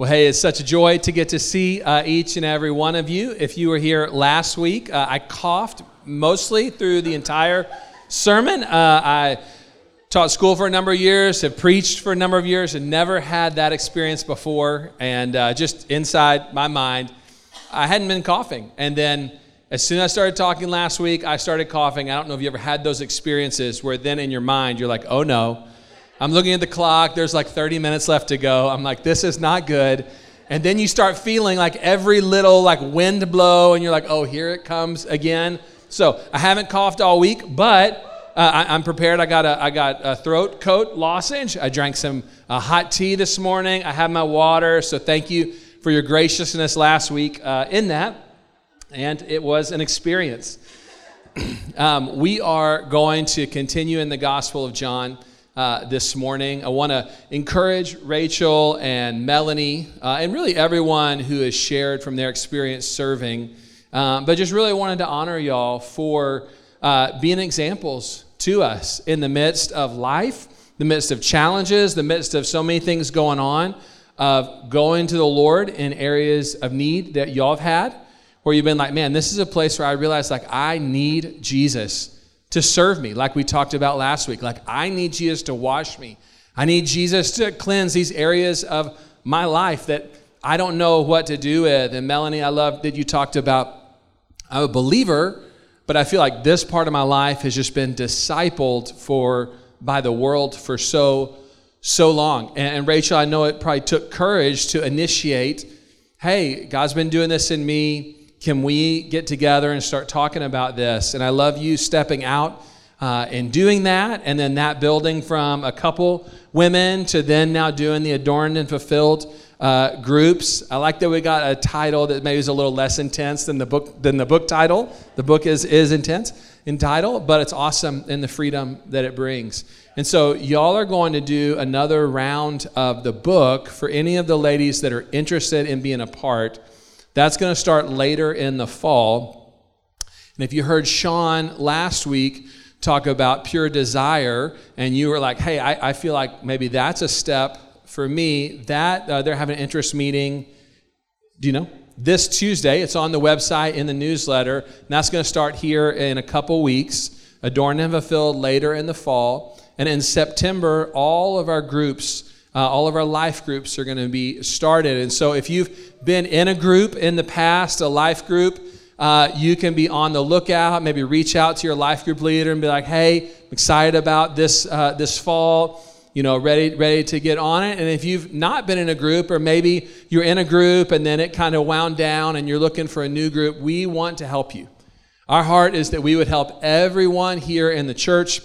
Well, hey, it's such a joy to get to see uh, each and every one of you. If you were here last week, uh, I coughed mostly through the entire sermon. Uh, I taught school for a number of years, have preached for a number of years, and never had that experience before. And uh, just inside my mind, I hadn't been coughing. And then as soon as I started talking last week, I started coughing. I don't know if you ever had those experiences where then in your mind you're like, oh no, I'm looking at the clock. There's like 30 minutes left to go. I'm like, this is not good. And then you start feeling like every little like wind blow, and you're like, oh, here it comes again. So I haven't coughed all week, but uh, I, am prepared. I got a I got a throat coat lozenge. I drank some uh, hot tea this morning. I have my water. So thank you for your graciousness last week uh, in that, and it was an experience. um, we are going to continue in the Gospel of John uh, this morning. I want to encourage Rachel and Melanie uh, and really everyone who has shared from their experience serving, um, but just really wanted to honor y'all for uh, being examples to us in the midst of life, the midst of challenges, the midst of so many things going on, of going to the Lord in areas of need that y'all have had, where you've been like, man, this is a place where I realize like I need Jesus to serve me, like we talked about last week. Like, I need Jesus to wash me. I need Jesus to cleanse these areas of my life that I don't know what to do with. And Melanie, I love that you talked about I'm a believer, but I feel like this part of my life has just been discipled for by the world for so so long. And, and Rachel, I know it probably took courage to initiate, hey, God's been doing this in me can we get together and start talking about this? And I love you stepping out uh, and doing that, and then that building from a couple women to then now doing the adorned and fulfilled uh, groups. I like that we got a title that maybe is a little less intense than the book than the book title. The book is is intense in title, but it's awesome in the freedom that it brings. And so y'all are going to do another round of the book for any of the ladies that are interested in being a part. That's going to start later in the fall. And if you heard Sean last week talk about pure desire, and you were like, hey, I, I feel like maybe that's a step for me, that uh, they're having an interest meeting. Do you know? This Tuesday, it's on the website in the newsletter, and that's going to start here in a couple weeks. Adorned and fulfilled later in the fall. And in September, all of our groups uh, all of our life groups are going to be started. And so, if you've been in a group in the past, a life group, uh, you can be on the lookout. Maybe reach out to your life group leader and be like, "Hey, I'm excited about this uh, this fall. You know, ready ready to get on it." And if you've not been in a group, or maybe you're in a group and then it kind of wound down, and you're looking for a new group, we want to help you. Our heart is that we would help everyone here in the church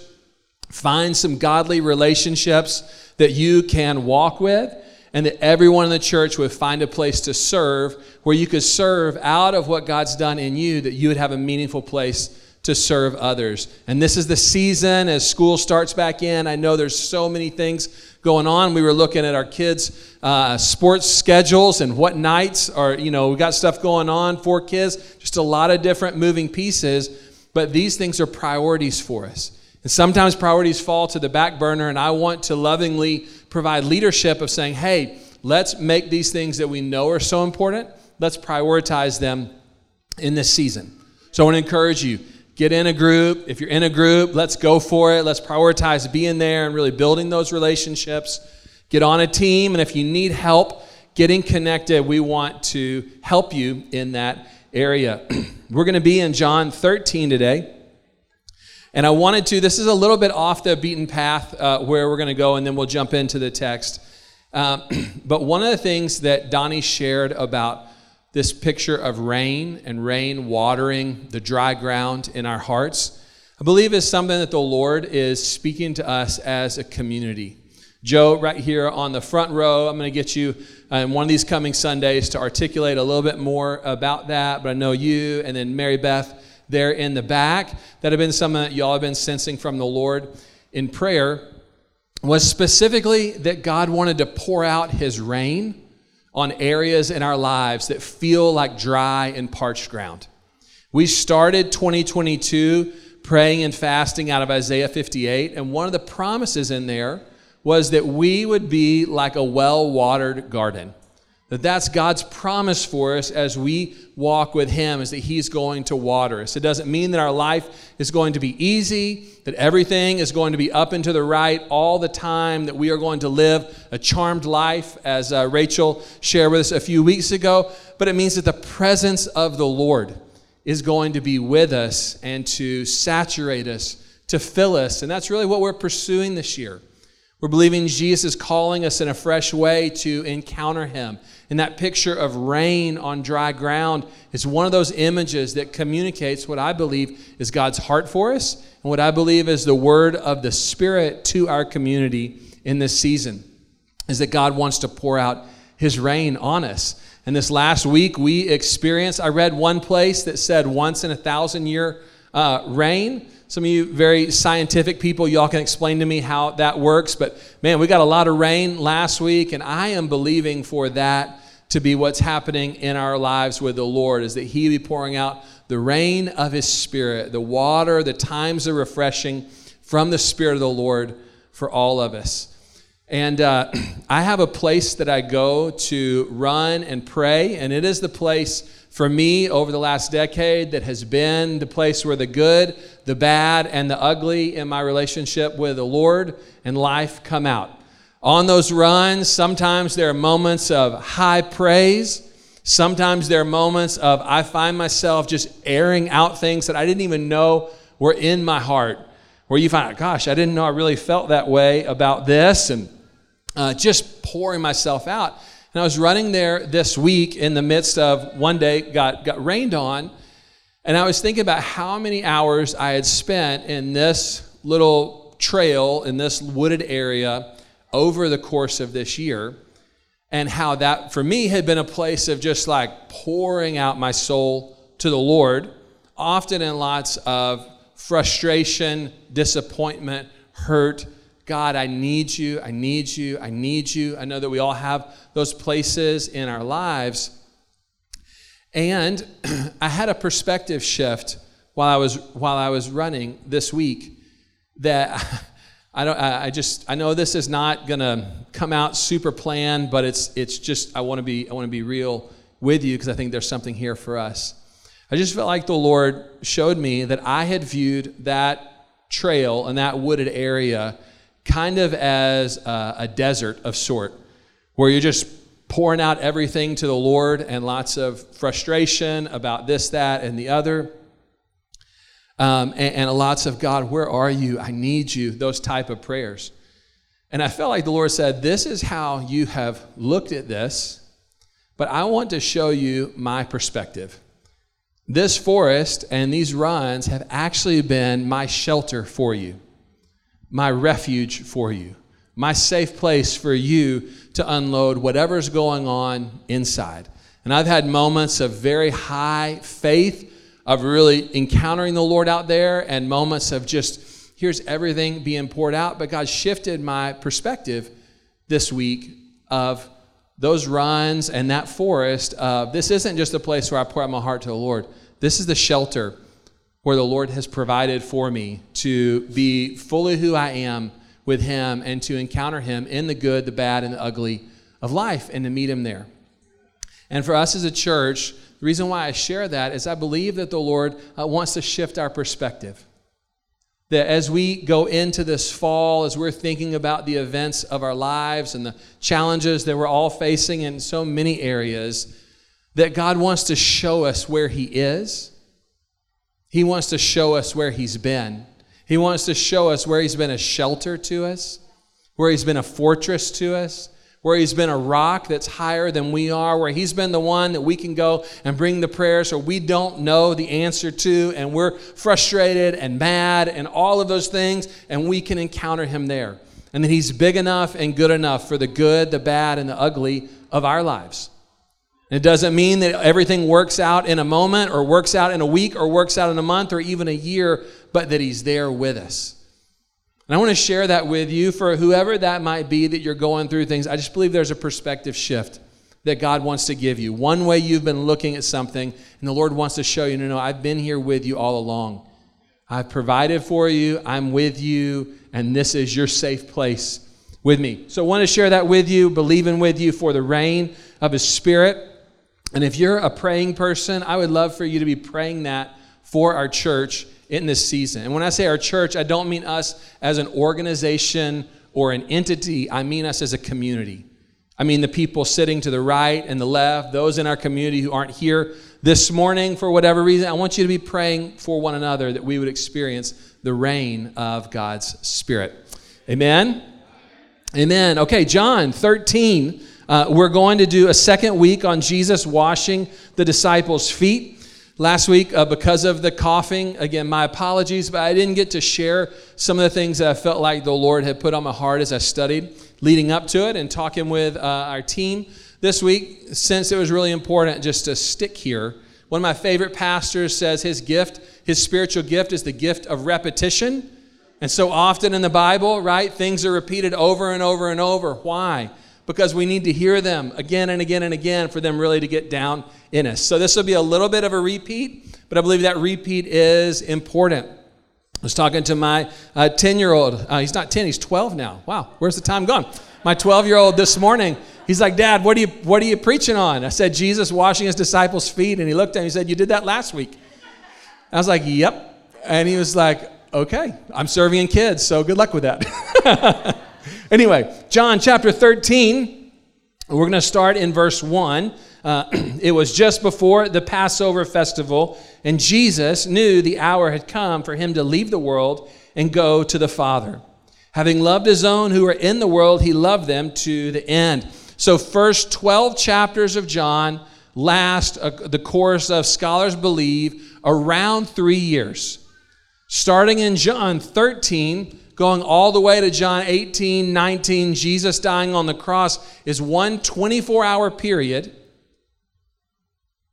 find some godly relationships that you can walk with, and that everyone in the church would find a place to serve where you could serve out of what God's done in you, that you would have a meaningful place to serve others. And this is the season as school starts back in. I know there's so many things going on. We were looking at our kids' uh, sports schedules and what nights are, you know, we got stuff going on for kids, just a lot of different moving pieces. But these things are priorities for us. And sometimes priorities fall to the back burner, and I want to lovingly provide leadership of saying, hey, let's make these things that we know are so important, let's prioritize them in this season. So I want to encourage you get in a group. If you're in a group, let's go for it. Let's prioritize being there and really building those relationships. Get on a team, and if you need help getting connected, we want to help you in that area. We're going to be in John 13 today. And I wanted to, this is a little bit off the beaten path uh, where we're going to go, and then we'll jump into the text. Um, but one of the things that Donnie shared about this picture of rain and rain watering the dry ground in our hearts, I believe is something that the Lord is speaking to us as a community. Joe, right here on the front row, I'm going to get you uh, in one of these coming Sundays to articulate a little bit more about that. But I know you, and then Mary Beth there in the back that have been something uh, that y'all have been sensing from the Lord in prayer was specifically that God wanted to pour out his rain on areas in our lives that feel like dry and parched ground. We started 2022 praying and fasting out of Isaiah 58, and one of the promises in there was that we would be like a well watered garden That that's God's promise for us as we walk with him is that he's going to water us. It doesn't mean that our life is going to be easy, that everything is going to be up and to the right all the time, that we are going to live a charmed life as uh, Rachel shared with us a few weeks ago, but it means that the presence of the Lord is going to be with us and to saturate us, to fill us. And that's really what we're pursuing this year. We're believing Jesus is calling us in a fresh way to encounter him. And that picture of rain on dry ground is one of those images that communicates what I believe is God's heart for us and what I believe is the word of the Spirit to our community in this season. Is that God wants to pour out his rain on us. And this last week we experienced, I read one place that said once in a thousand year uh, rain. Some of you very scientific people, y'all can explain to me how that works. But man, we got a lot of rain last week, and I am believing for that to be what's happening in our lives with the Lord, is that He be pouring out the rain of His Spirit, the water, the times of refreshing from the Spirit of the Lord for all of us. And uh, I have a place that I go to run and pray, and it is the place for me over the last decade that has been the place where the good, the bad, and the ugly in my relationship with the Lord and life come out. On those runs, sometimes there are moments of high praise. Sometimes there are moments of I find myself just airing out things that I didn't even know were in my heart. Where you find gosh, I didn't know I really felt that way about this, and uh, just pouring myself out. And I was running there this week in the midst of one day got, got rained on. And I was thinking about how many hours I had spent in this little trail in this wooded area over the course of this year. And how that for me had been a place of just like pouring out my soul to the Lord, often in lots of frustration, disappointment, hurt, God, I need you, I need you, I need you. I know that we all have those places in our lives. And I had a perspective shift while I was while I was running this week that I don't I just I know this is not going to come out super planned, but it's it's just I want to be I want to be real with you because I think there's something here for us. I just felt like the Lord showed me that I had viewed that trail and that wooded area kind of as a, a desert of sort, where you're just pouring out everything to the Lord and lots of frustration about this, that, and the other. Um, and, and lots of God, where are you? I need you. Those type of prayers. And I felt like the Lord said, This is how you have looked at this, but I want to show you my perspective. This forest and these runs have actually been my shelter for you my refuge for you, my safe place for you to unload whatever's going on inside. And I've had moments of very high faith, of really encountering the Lord out there, and moments of just, here's everything being poured out. But God shifted my perspective this week of those runs and that forest. Uh, this isn't just a place where I pour out my heart to the Lord, this is the shelter where the Lord has provided for me to be fully who I am with Him and to encounter Him in the good, the bad, and the ugly of life and to meet Him there. And for us as a church, the reason why I share that is I believe that the Lord uh, wants to shift our perspective. That as we go into this fall, as we're thinking about the events of our lives and the challenges that we're all facing in so many areas, that God wants to show us where He is he wants to show us where He's been. He wants to show us where He's been a shelter to us, where He's been a fortress to us, where He's been a rock that's higher than we are, where He's been the one that we can go and bring the prayers or we don't know the answer to, and we're frustrated and mad and all of those things, and we can encounter Him there. And that He's big enough and good enough for the good, the bad, and the ugly of our lives. It doesn't mean that everything works out in a moment or works out in a week or works out in a month or even a year, but that He's there with us. And I want to share that with you for whoever that might be that you're going through things. I just believe there's a perspective shift that God wants to give you. One way you've been looking at something, and the Lord wants to show you, no, no, I've been here with you all along. I've provided for you, I'm with you, and this is your safe place with me. So I want to share that with you, believing with you for the rain of His Spirit. And if you're a praying person, I would love for you to be praying that for our church in this season. And when I say our church, I don't mean us as an organization or an entity, I mean us as a community. I mean the people sitting to the right and the left, those in our community who aren't here this morning for whatever reason. I want you to be praying for one another that we would experience the reign of God's Spirit. Amen. Amen. Okay, John 13. Uh, we're going to do a second week on Jesus washing the disciples' feet. Last week, uh, because of the coughing, again, my apologies, but I didn't get to share some of the things that I felt like the Lord had put on my heart as I studied leading up to it and talking with uh, our team this week, since it was really important just to stick here. One of my favorite pastors says his gift, his spiritual gift, is the gift of repetition. And so often in the Bible, right, things are repeated over and over and over. Why? Because we need to hear them again and again and again for them really to get down in us. So this will be a little bit of a repeat, but I believe that repeat is important. I was talking to my 10 uh, year old. Uh, he's not 10, he's 12 now. Wow, where's the time gone? My 12 year old this morning, he's like, Dad, what are, you, what are you preaching on? I said, Jesus washing his disciples' feet. And he looked at me and he said, You did that last week. I was like, Yep. And he was like, Okay, I'm serving in kids, so good luck with that. anyway, John chapter 13, we're going to start in verse 1. Uh, it was just before the Passover festival, and Jesus knew the hour had come for him to leave the world and go to the Father. Having loved his own who were in the world, he loved them to the end. So, first 12 chapters of John last, uh, the course of scholars believe, around three years. Starting in John 13, going all the way to John 18, 19, Jesus dying on the cross is one 24 hour period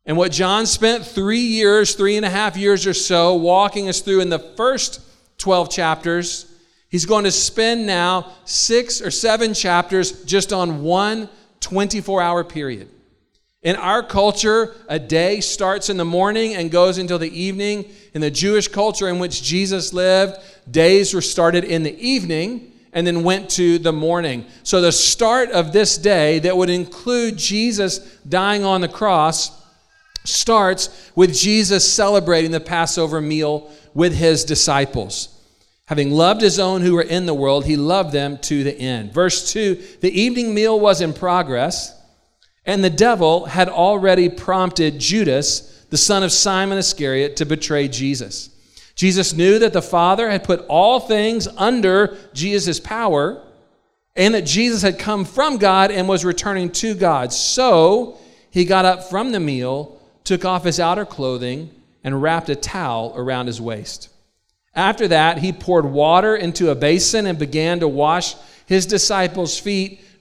and what John spent three years, three and a half years or so, walking us through in the first 12 chapters, he's going to spend now six or seven chapters just on one 24 hour period. In our culture, a day starts in the morning and goes until the evening. In the Jewish culture in which Jesus lived, days were started in the evening and then went to the morning. So the start of this day that would include Jesus dying on the cross starts with Jesus celebrating the Passover meal with his disciples. Having loved his own who were in the world, he loved them to the end. Verse 2 The evening meal was in progress, and the devil had already prompted Judas, the son of Simon Iscariot, to betray Jesus. Jesus knew that the Father had put all things under Jesus' power, and that Jesus had come from God and was returning to God. So he got up from the meal took off his outer clothing, and wrapped a towel around his waist. After that, he poured water into a basin and began to wash his disciples' feet,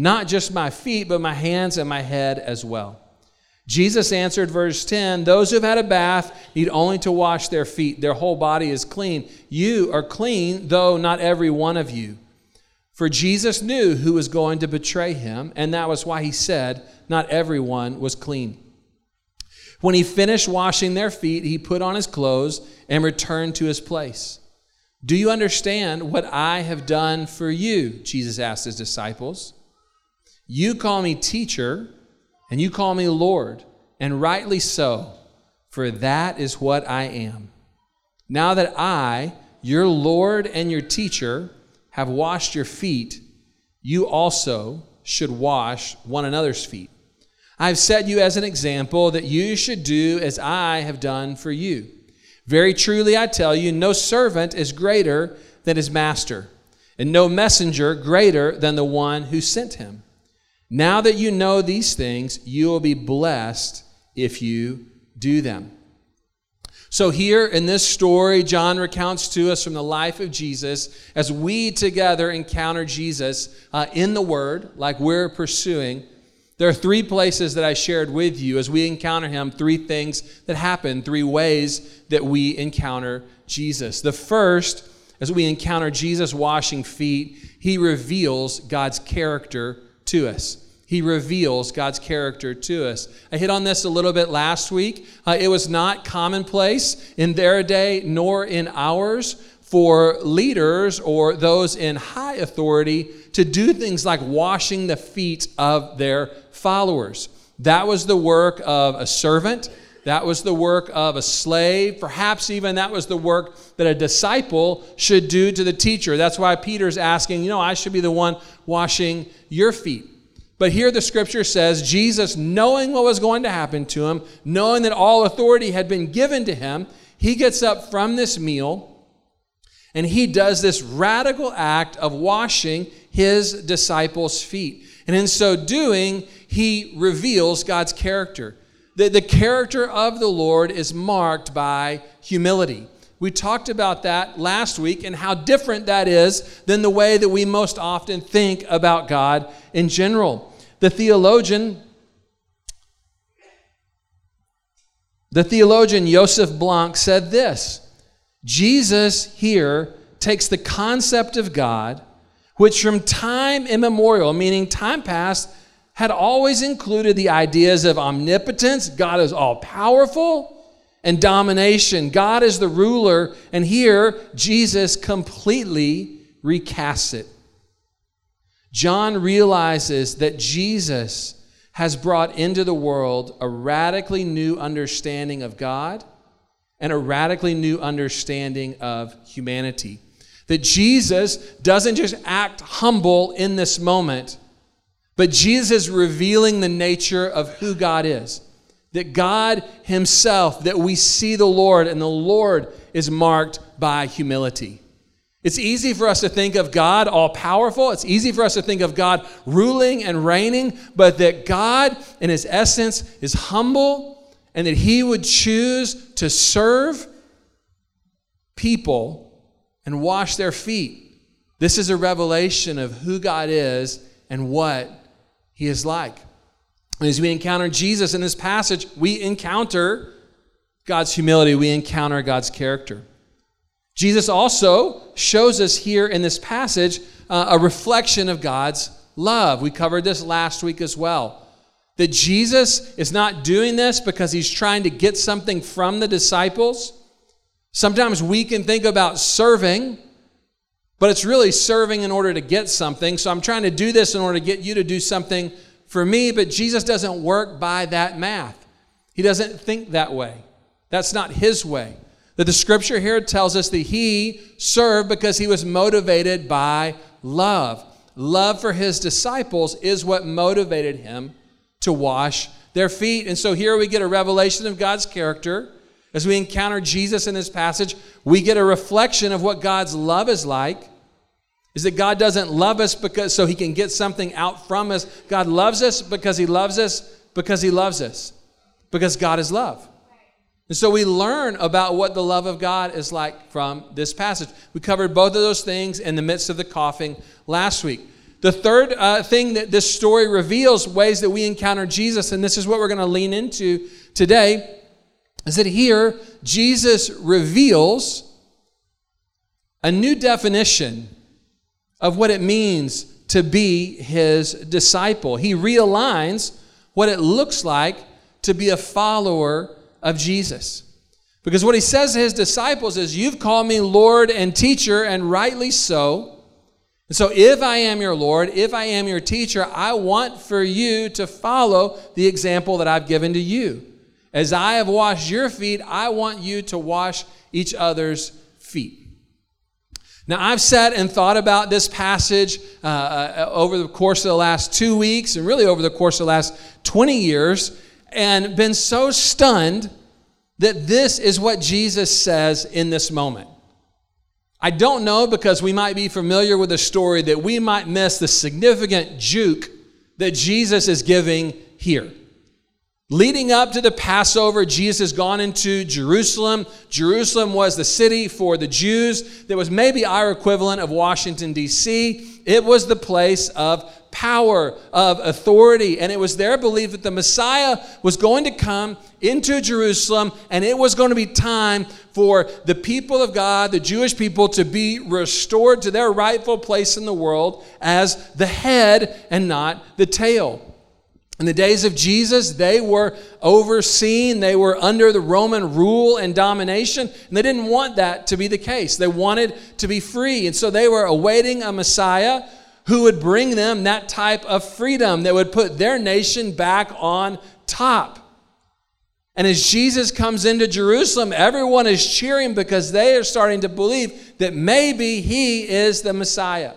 Not just my feet, but my hands and my head as well. Jesus answered, verse 10 Those who have had a bath need only to wash their feet. Their whole body is clean. You are clean, though not every one of you. For Jesus knew who was going to betray him, and that was why he said, Not everyone was clean. When he finished washing their feet, he put on his clothes and returned to his place. Do you understand what I have done for you? Jesus asked his disciples. You call me teacher, and you call me Lord, and rightly so, for that is what I am. Now that I, your Lord and your teacher, have washed your feet, you also should wash one another's feet. I've set you as an example that you should do as I have done for you. Very truly, I tell you, no servant is greater than his master, and no messenger greater than the one who sent him. Now that you know these things, you will be blessed if you do them. So, here in this story, John recounts to us from the life of Jesus as we together encounter Jesus uh, in the Word, like we're pursuing. There are three places that I shared with you as we encounter him, three things that happen, three ways that we encounter Jesus. The first, as we encounter Jesus washing feet, he reveals God's character to us he reveals God's character to us. I hit on this a little bit last week. Uh, it was not commonplace in their day nor in ours for leaders or those in high authority to do things like washing the feet of their followers. That was the work of a servant. That was the work of a slave. Perhaps even that was the work that a disciple should do to the teacher. That's why Peter's asking, you know, I should be the one washing your feet. But here the scripture says Jesus, knowing what was going to happen to him, knowing that all authority had been given to him, he gets up from this meal and he does this radical act of washing his disciples' feet. And in so doing, he reveals God's character. The, the character of the Lord is marked by humility. We talked about that last week and how different that is than the way that we most often think about God in general. The theologian, the theologian Joseph Blank said this Jesus here takes the concept of God, which from time immemorial, meaning time past, had always included the ideas of omnipotence, God is all powerful, and domination. God is the ruler, and here Jesus completely recasts it. John realizes that Jesus has brought into the world a radically new understanding of God and a radically new understanding of humanity. That Jesus doesn't just act humble in this moment, but Jesus is revealing the nature of who God is. That God Himself, that we see the Lord, and the Lord is marked by humility. It's easy for us to think of God all powerful. It's easy for us to think of God ruling and reigning, but that God, in his essence, is humble and that he would choose to serve people and wash their feet. This is a revelation of who God is and what he is like. And as we encounter Jesus in this passage, we encounter God's humility, we encounter God's character. Jesus also shows us here in this passage uh, a reflection of God's love. We covered this last week as well. That Jesus is not doing this because he's trying to get something from the disciples. Sometimes we can think about serving, but it's really serving in order to get something. So I'm trying to do this in order to get you to do something for me, but Jesus doesn't work by that math. He doesn't think that way. That's not his way. That the scripture here tells us that he served because he was motivated by love. Love for his disciples is what motivated him to wash their feet. And so here we get a revelation of God's character. As we encounter Jesus in this passage, we get a reflection of what God's love is like. Is that God doesn't love us because so he can get something out from us. God loves us because he loves us because he loves us. Because God is love. And so we learn about what the love of God is like from this passage. We covered both of those things in the midst of the coughing last week. The third uh, thing that this story reveals, ways that we encounter Jesus, and this is what we're going to lean into today, is that here Jesus reveals a new definition of what it means to be his disciple. He realigns what it looks like to be a follower of Jesus. Because what he says to his disciples is, You've called me Lord and teacher, and rightly so. And so, if I am your Lord, if I am your teacher, I want for you to follow the example that I've given to you. As I have washed your feet, I want you to wash each other's feet. Now, I've sat and thought about this passage uh, uh over the course of the last two weeks, and really over the course of the last 20 years and been so stunned that this is what Jesus says in this moment. I don't know because we might be familiar with the story that we might miss the significant juke that Jesus is giving here. Leading up to the Passover, Jesus has gone into Jerusalem. Jerusalem was the city for the Jews that was maybe our equivalent of Washington, D.C. It was the place of power, of authority. And it was their belief that the Messiah was going to come into Jerusalem and it was going to be time for the people of God, the Jewish people, to be restored to their rightful place in the world as the head and not the tail. In the days of Jesus, they were overseen, they were under the Roman rule and domination, and they didn't want that to be the case. They wanted to be free, and so they were awaiting a Messiah who would bring them that type of freedom that would put their nation back on top. And as Jesus comes into Jerusalem, everyone is cheering because they are starting to believe that maybe he is the Messiah.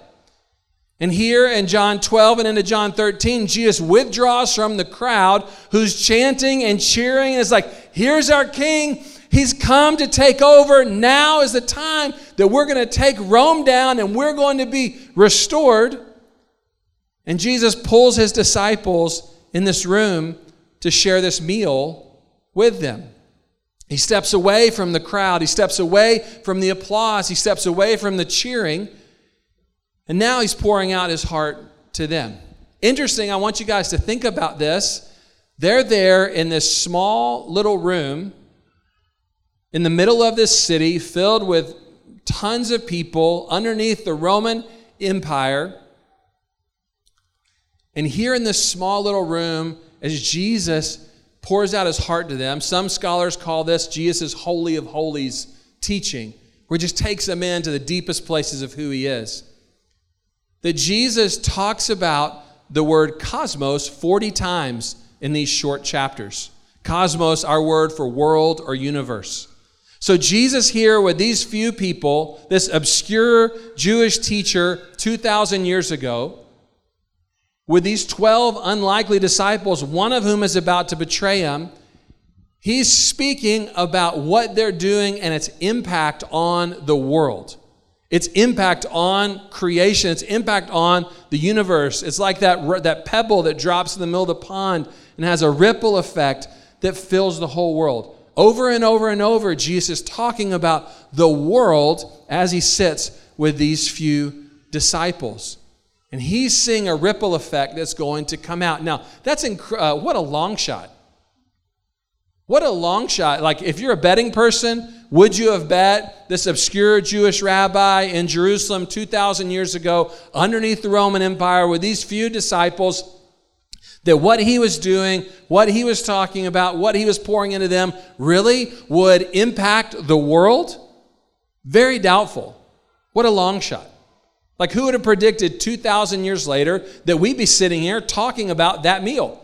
And here in John 12 and into John 13, Jesus withdraws from the crowd who's chanting and cheering and is like, Here's our king. He's come to take over. Now is the time that we're going to take Rome down and we're going to be restored. And Jesus pulls his disciples in this room to share this meal with them. He steps away from the crowd, he steps away from the applause, he steps away from the cheering. And now he's pouring out his heart to them. Interesting, I want you guys to think about this. They're there in this small little room in the middle of this city filled with tons of people underneath the Roman Empire. And here in this small little room, as Jesus pours out his heart to them, some scholars call this Jesus' Holy of Holies teaching, where he just takes them into the deepest places of who he is that Jesus talks about the word cosmos 40 times in these short chapters. Cosmos, our word for world or universe. So, Jesus here with these few people, this obscure Jewish teacher 2,000 years ago, with these 12 unlikely disciples, one of whom is about to betray him, he's speaking about what they're doing and its impact on the world its impact on creation, its impact on the universe. It's like that, that pebble that drops in the middle of the pond and has a ripple effect that fills the whole world. Over and over and over, Jesus is talking about the world as he sits with these few disciples. And he's seeing a ripple effect that's going to come out. Now, that's inc- uh, what a long shot. What a long shot. Like, if you're a betting person, would you have bet this obscure Jewish rabbi in Jerusalem 2,000 years ago, underneath the Roman Empire, with these few disciples, that what he was doing, what he was talking about, what he was pouring into them really would impact the world? Very doubtful. What a long shot. Like, who would have predicted 2,000 years later that we'd be sitting here talking about that meal?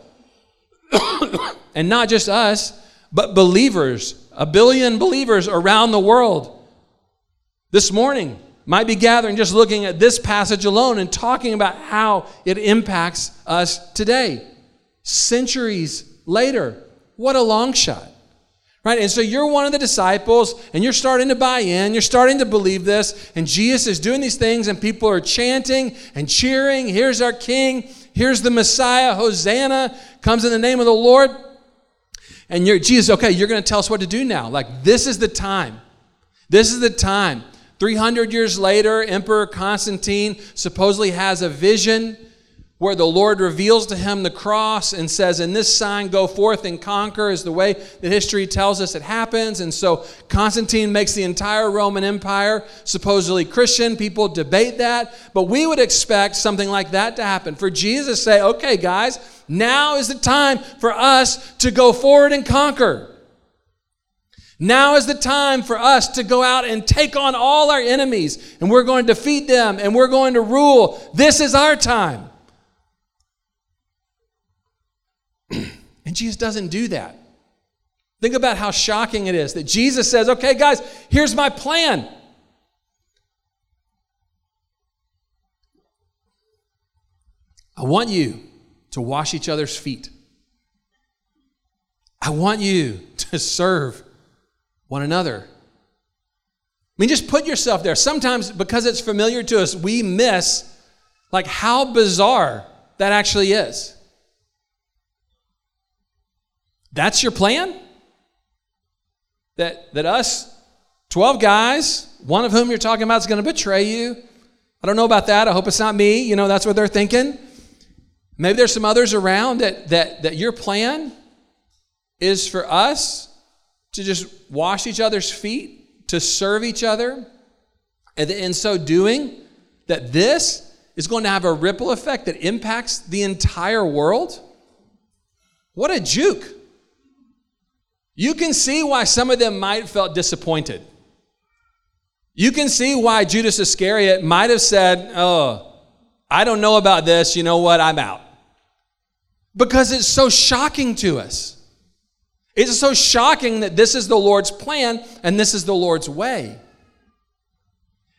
and not just us, but believers a billion believers around the world this morning might be gathering just looking at this passage alone and talking about how it impacts us today. Centuries later, what a long shot. Right? And so you're one of the disciples and you're starting to buy in, you're starting to believe this, and Jesus is doing these things, and people are chanting and cheering. Here's our King, here's the Messiah, Hosanna, comes in the name of the Lord. And you're, Jesus, okay, you're going to tell us what to do now. Like, this is the time. This is the time. 300 years later, Emperor Constantine supposedly has a vision where the Lord reveals to him the cross and says, In this sign, go forth and conquer, is the way that history tells us it happens. And so Constantine makes the entire Roman Empire supposedly Christian. People debate that, but we would expect something like that to happen. For Jesus to say, Okay, guys, now is the time for us to go forward and conquer. Now is the time for us to go out and take on all our enemies, and we're going to defeat them, and we're going to rule. This is our time. And Jesus doesn't do that. Think about how shocking it is that Jesus says, okay, guys, here's my plan. I want you to wash each other's feet. I want you to serve one another. I mean, just put yourself there. Sometimes, because it's familiar to us, we miss like how bizarre that actually is. That's your plan? That, that us, 12 guys, one of whom you're talking about is going to betray you. I don't know about that. I hope it's not me. You know, that's what they're thinking. Maybe there's some others around that, that, that your plan is for us to just wash each other's feet, to serve each other, and in so doing, that this is going to have a ripple effect that impacts the entire world? What a juke. You can see why some of them might have felt disappointed. You can see why Judas Iscariot might have said, Oh, I don't know about this. You know what? I'm out. Because it's so shocking to us. It's so shocking that this is the Lord's plan and this is the Lord's way.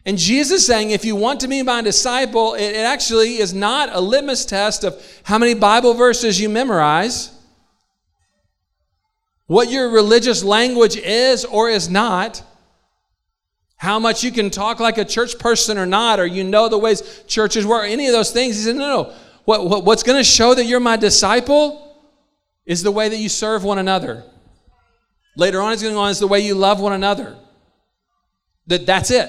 And Jesus is saying, if you want to be my disciple, it, actually is not a litmus test of how many Bible verses you memorize, what your religious language is or is not, how much you can talk like a church person or not, or you know the ways churches work, any of those things. He said, no, no. What, what, what's going to show that you're my disciple is the way that you serve one another. Later on, he's going on is the way you love one another. That that's it.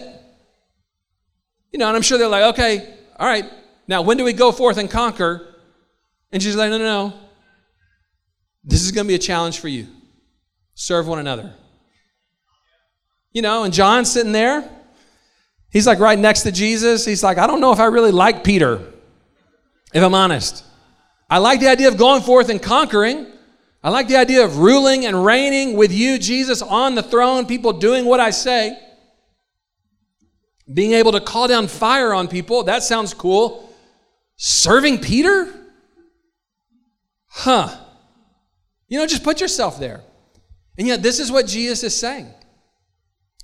You know, and I'm sure they're like, okay, all right, now when do we go forth and conquer? And she's like, no, no, no. This is going to be a challenge for you. Serve one another. You know, and John's sitting there. He's like right next to Jesus. He's like, I don't know if I really like Peter, if I'm honest. I like the idea of going forth and conquering. I like the idea of ruling and reigning with you, Jesus, on the throne, people doing what I say. Being able to call down fire on people, that sounds cool. Serving Peter? Huh. You know, just put yourself there. And yet, this is what Jesus is saying.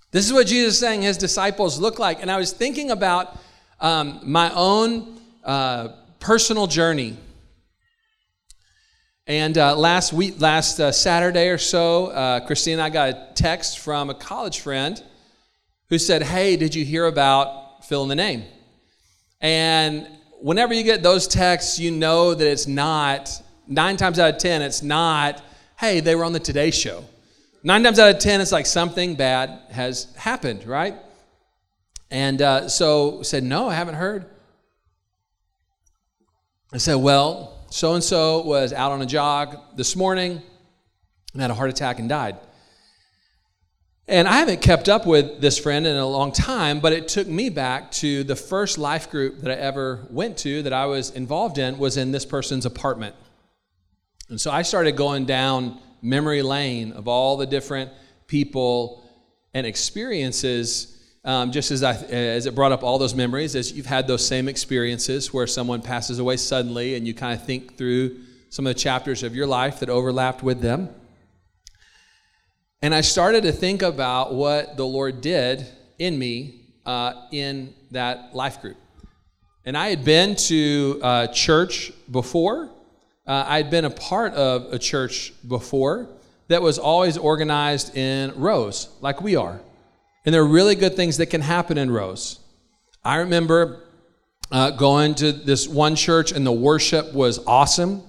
This is what Jesus is saying his disciples look like. And I was thinking about um, my own uh, personal journey and uh, last week, last uh, Saturday or so, uh, Christine and I got a text from a college friend who said, Hey, did you hear about fill in the name? And whenever you get those texts, you know that it's not, nine times out of 10, it's not, Hey, they were on the Today Show. Nine times out of 10, it's like something bad has happened, right? And uh, so said, No, I haven't heard. I said, Well, so and so was out on a jog this morning and had a heart attack and died. And I haven't kept up with this friend in a long time, but it took me back to the first life group that I ever went to that I was involved in was in this person's apartment. And so I started going down memory lane of all the different people and experiences um, just as, I, as it brought up all those memories, as you've had those same experiences where someone passes away suddenly and you kind of think through some of the chapters of your life that overlapped with them. And I started to think about what the Lord did in me uh, in that life group. And I had been to uh, church before. Uh, I had been a part of a church before that was always organized in rows, like we are. And there are really good things that can happen in rows. I remember uh, going to this one church, and the worship was awesome.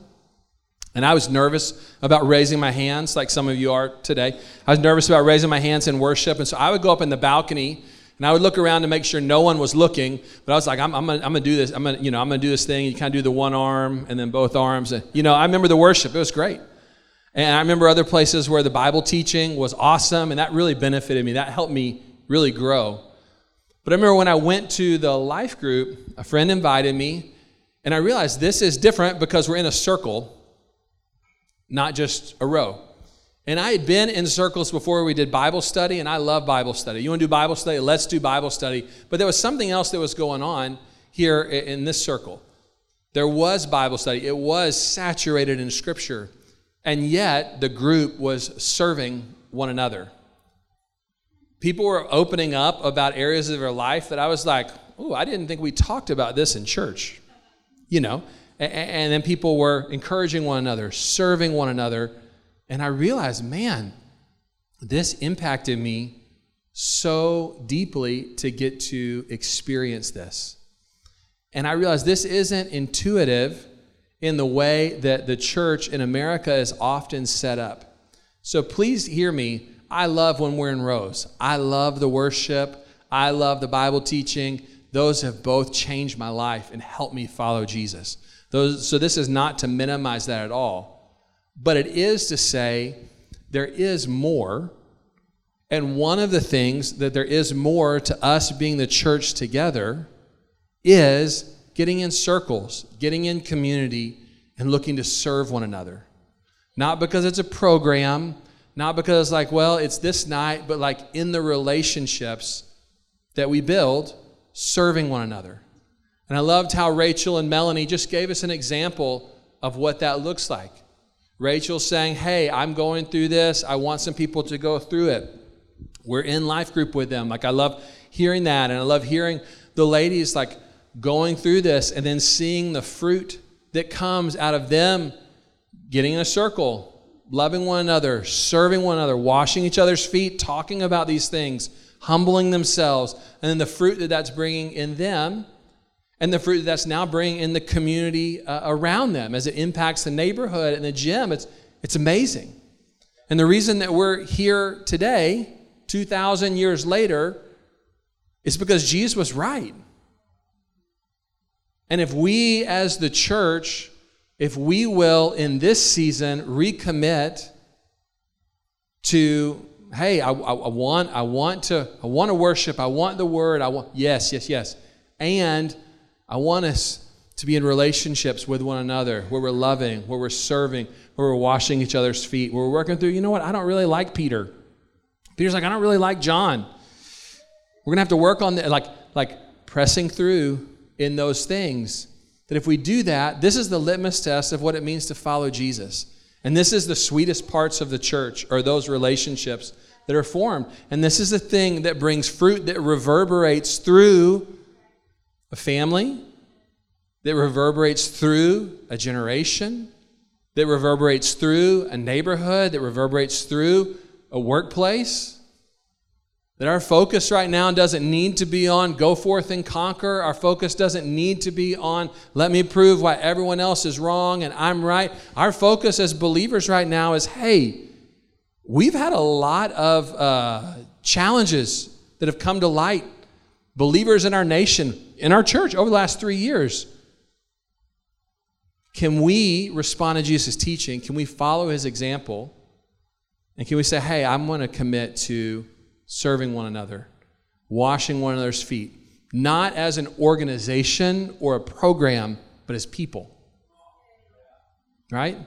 And I was nervous about raising my hands, like some of you are today. I was nervous about raising my hands in worship. And so I would go up in the balcony and I would look around to make sure no one was looking. But I was like, I'm, I'm going to do this. I'm going to, you know, I'm to do this thing. You kind of do the one arm and then both arms. And, you know, I remember the worship. It was great. And I remember other places where the Bible teaching was awesome. And that really benefited me. That helped me really grow. But I remember when I went to the life group, a friend invited me, and I realized this is different because we're in a circle, not just a row. And I had been in circles before we did Bible study, and I love Bible study. You want to do Bible study? Let's do Bible study. But there was something else that was going on here in this circle. There was Bible study, it was saturated in Scripture, and yet the group was serving one another people were opening up about areas of their life that I was like, oh, I didn't think we talked about this in church, you know. And, then people were encouraging one another, serving one another. And I realized, man, this impacted me so deeply to get to experience this. And I realized this isn't intuitive in the way that the church in America is often set up. So please hear me. I love when we're in rows. I love the worship. I love the Bible teaching. Those have both changed my life and helped me follow Jesus. Those, so this is not to minimize that at all, but it is to say there is more. And one of the things that there is more to us being the church together is getting in circles, getting in community, and looking to serve one another. Not because it's a program, not because, like, well, it's this night, but like in the relationships that we build, serving one another. And I loved how Rachel and Melanie just gave us an example of what that looks like. Rachel saying, Hey, I'm going through this. I want some people to go through it. We're in life group with them. Like, I love hearing that. And I love hearing the ladies, like, going through this and then seeing the fruit that comes out of them getting in a circle, loving one another, serving one another, washing each other's feet, talking about these things, humbling themselves, and then the fruit that that's bringing in them and the fruit that that's now bringing in the community uh, around them as it impacts the neighborhood and the gym. It's, it's amazing. And the reason that we're here today, 2,000 years later, is because Jesus was right. And if we as the church, if we will in this season recommit to, hey, I, I, I, want, I want to, I want to worship, I want the word, I want, yes, yes, yes. And I want us to be in relationships with one another where we're loving, where we're serving, where we're washing each other's feet, where we're working through, you know what, I don't really like Peter. Peter's like, I don't really like John. We're gonna have to work on that, like, like pressing through in those things. That if we do that, this is the litmus test of what it means to follow Jesus. And this is the sweetest parts of the church, or those relationships that are formed. And this is the thing that brings fruit that reverberates through a family, that reverberates through a generation, that reverberates through a neighborhood, that reverberates through a workplace. That our focus right now doesn't need to be on go forth and conquer. Our focus doesn't need to be on let me prove why everyone else is wrong and I'm right. Our focus as believers right now is hey, we've had a lot of uh, challenges that have come to light. Believers in our nation, in our church over the last three years. Can we respond to Jesus' teaching? Can we follow his example? And can we say, hey, I'm going to commit to serving one another, washing one another's feet, not as an organization or a program, but as people. Right?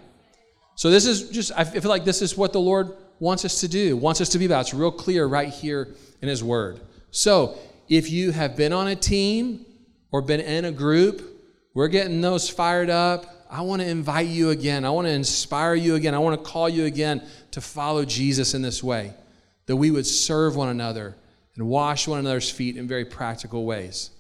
So this is just, I feel like this is what the Lord wants us to do, wants us to be about. It's real clear right here in His Word. So if you have been on a team or been in a group, we're getting those fired up. I want to invite you again. I want to inspire you again. I want to call you again to follow Jesus in this way that we would serve one another and wash one another's feet in very practical ways.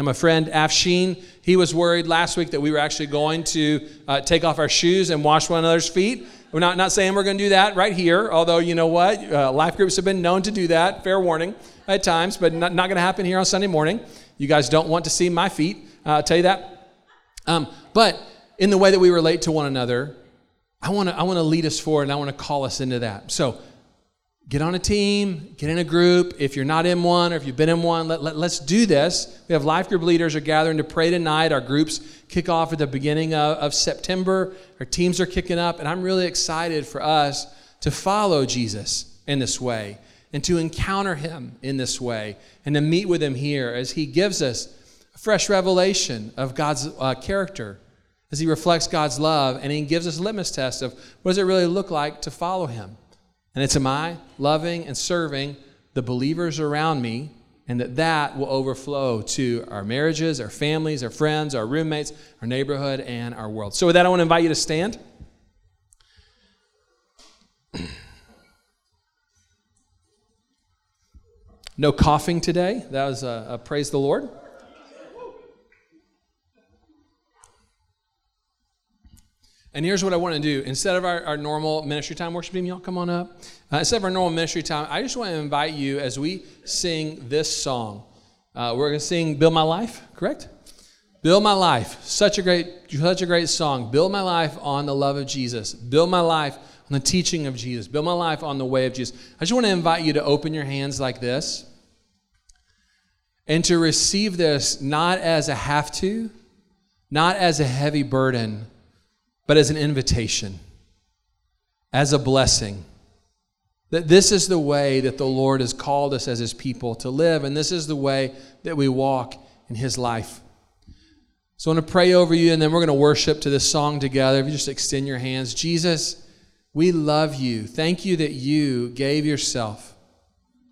Now, my friend Afshin, he was worried last week that we were actually going to uh, take off our shoes and wash one another's feet. We're not, not saying we're going to do that right here, although you know what? Uh, life groups have been known to do that, fair warning at times, but not, not going to happen here on Sunday morning. You guys don't want to see my feet, uh, I'll tell you that. Um, but in the way that we relate to one another, I want to I want to lead us forward and I want to call us into that. So get on a team, get in a group. If you're not in one or if you've been in one, let, let, let's do this. We have life group leaders are gathering to pray tonight. Our groups kick off at the beginning of, of September. Our teams are kicking up, and I'm really excited for us to follow Jesus in this way and to encounter him in this way and to meet with him here as he gives us a fresh revelation of God's uh, character, as he reflects God's love, and he gives us a litmus test of what does it really look like to follow him. And it's am I loving and serving the believers around me, and that that will overflow to our marriages, our families, our friends, our roommates, our neighborhood, and our world. So, with that, I want to invite you to stand. No coughing today. That was a, a praise the Lord. And here's what I want to do. Instead of our, our normal ministry time, worship team, y'all come on up. Uh, instead of our normal ministry time, I just want to invite you as we sing this song. Uh, we're going to sing Build My Life, correct? Build my life. Such a great, such a great song. Build my life on the love of Jesus. Build my life on the teaching of Jesus. Build my life on the way of Jesus. I just want to invite you to open your hands like this and to receive this not as a have to, not as a heavy burden, but as an invitation, as a blessing. That this is the way that the Lord has called us as His people to live, and this is the way that we walk in His life. So I want to pray over you, and then we're going to worship to this song together. If you just extend your hands, Jesus, we love you. Thank you that you gave yourself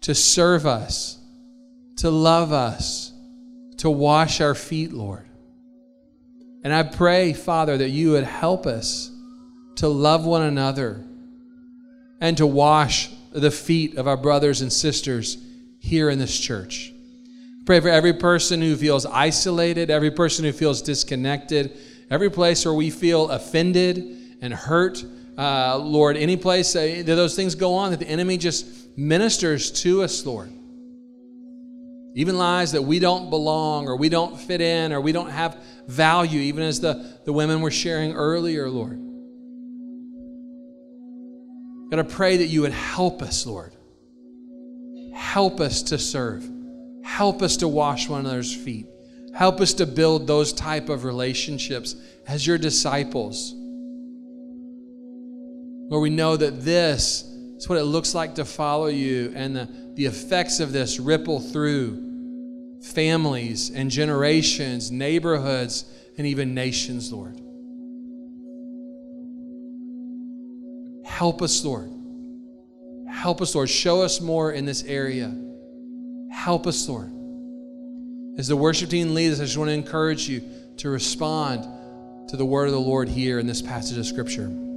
to serve us, to love us, to wash our feet, Lord. And I pray, Father, that you would help us to love one another and to wash the feet of our brothers and sisters here in this church. Pray for every person who feels isolated, every person who feels disconnected, every place where we feel offended and hurt. Uh, Lord, any place uh, that those things go on, that the enemy just ministers to us, Lord. Even lies that we don't belong or we don't fit in or we don't have value, even as the, the women were sharing earlier, Lord. God, I pray that you would help us, Lord. Help us to serve. Help us to wash one another's feet. Help us to build those type of relationships as your disciples. Lord, we know that this is what it looks like to follow you, and the, the effects of this ripple through families and generations, neighborhoods, and even nations, Lord. Help us, Lord. Help us, Lord. Show us more in this area. Help us, Lord. As the worship team leads, I just want to encourage you to respond to the word of the Lord here in this passage of Scripture.